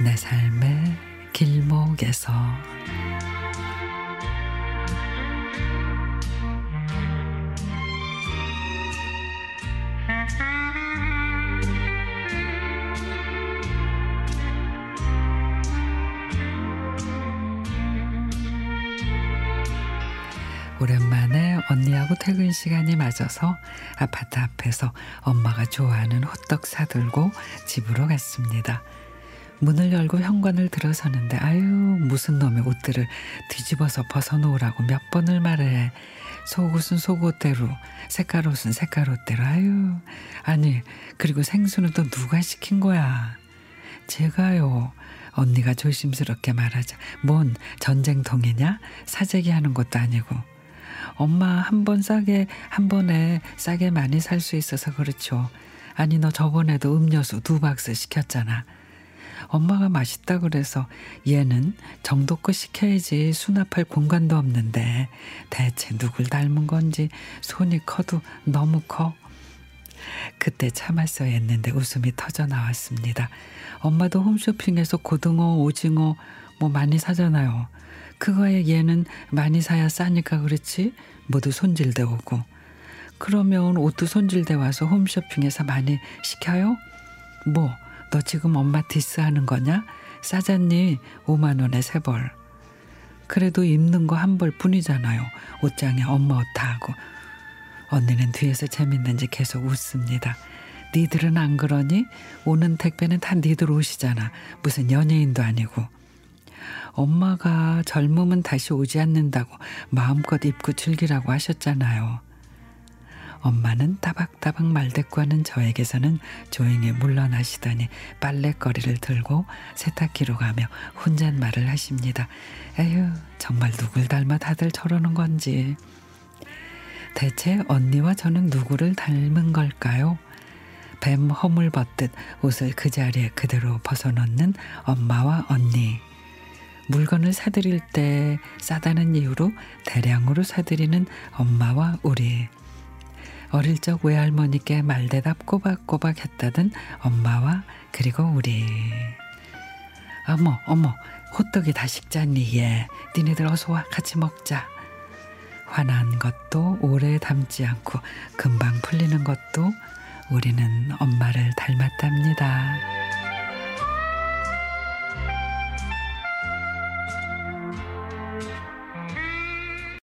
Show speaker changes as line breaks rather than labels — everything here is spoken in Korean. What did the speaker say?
내 삶의 길목에서 오랜만에 언니하고 퇴근 시간이 맞아서 아파트 앞에서 엄마가 좋아하는 호떡 사들고 집으로 갔습니다. 문을 열고 현관을 들어서는데 아유 무슨 놈의 옷들을 뒤집어서 벗어놓으라고 몇 번을 말해. 속옷은 속옷대로 색깔옷은 색깔옷대로. 아유 아니 그리고 생수는 또 누가 시킨 거야? 제가요 언니가 조심스럽게 말하자. 뭔 전쟁통이냐? 사재기 하는 것도 아니고. 엄마 한 번 싸게 한 번에 싸게 많이 살 수 있어서 그렇죠. 아니 너 저번에도 음료수 두 박스 시켰잖아 엄마가 맛있다 그래서 얘는 정도껏 시켜야지 수납할 공간도 없는데 대체 누굴 닮은 건지 손이 커도 너무 커. 그때 참았어야 했는데 웃음이 터져 나왔습니다. 엄마도 홈쇼핑에서 고등어, 오징어 뭐 많이 사잖아요. 그거에 얘는 많이 사야 싸니까 그렇지 모두 손질돼 오고. 그러면 옷도 손질돼 와서 홈쇼핑에서 많이 시켜요? 뭐 너 지금 엄마 디스하는 거냐? 싸잖니 5만 원에 세 벌. 그래도 입는 거 한 벌 뿐이잖아요. 옷장에 엄마 옷 다 하고. 언니는 뒤에서 재밌는지 계속 웃습니다. 니들은 안 그러니? 오는 택배는 다 니들 옷이잖아. 무슨 연예인도 아니고. 엄마가 젊으면 다시 오지 않는다고 마음껏 입고 즐기라고 하셨잖아요. 엄마는 따박따박 말대꾸하는 저에게서는 조용히 물러나시더니 빨래거리를 들고 세탁기로 가며 혼잣말을 하십니다. 에휴 정말 누굴 닮아 다들 저러는 건지. 대체 언니와 저는 누구를 닮은 걸까요? 뱀 허물 벗듯 옷을 그 자리에 그대로 벗어놓는 엄마와 언니. 물건을 사드릴 때 싸다는 이유로 대량으로 사드리는 엄마와 우리. 어릴 적 외할머니께 말대답 꼬박꼬박 했다던 엄마와 그리고 우리. 어머 어머 호떡이 다 식잖니 얘. 니네들 어서 와 같이 먹자. 화난 것도 오래 담지 않고 금방 풀리는 것도 우리는 엄마를 닮았답니다.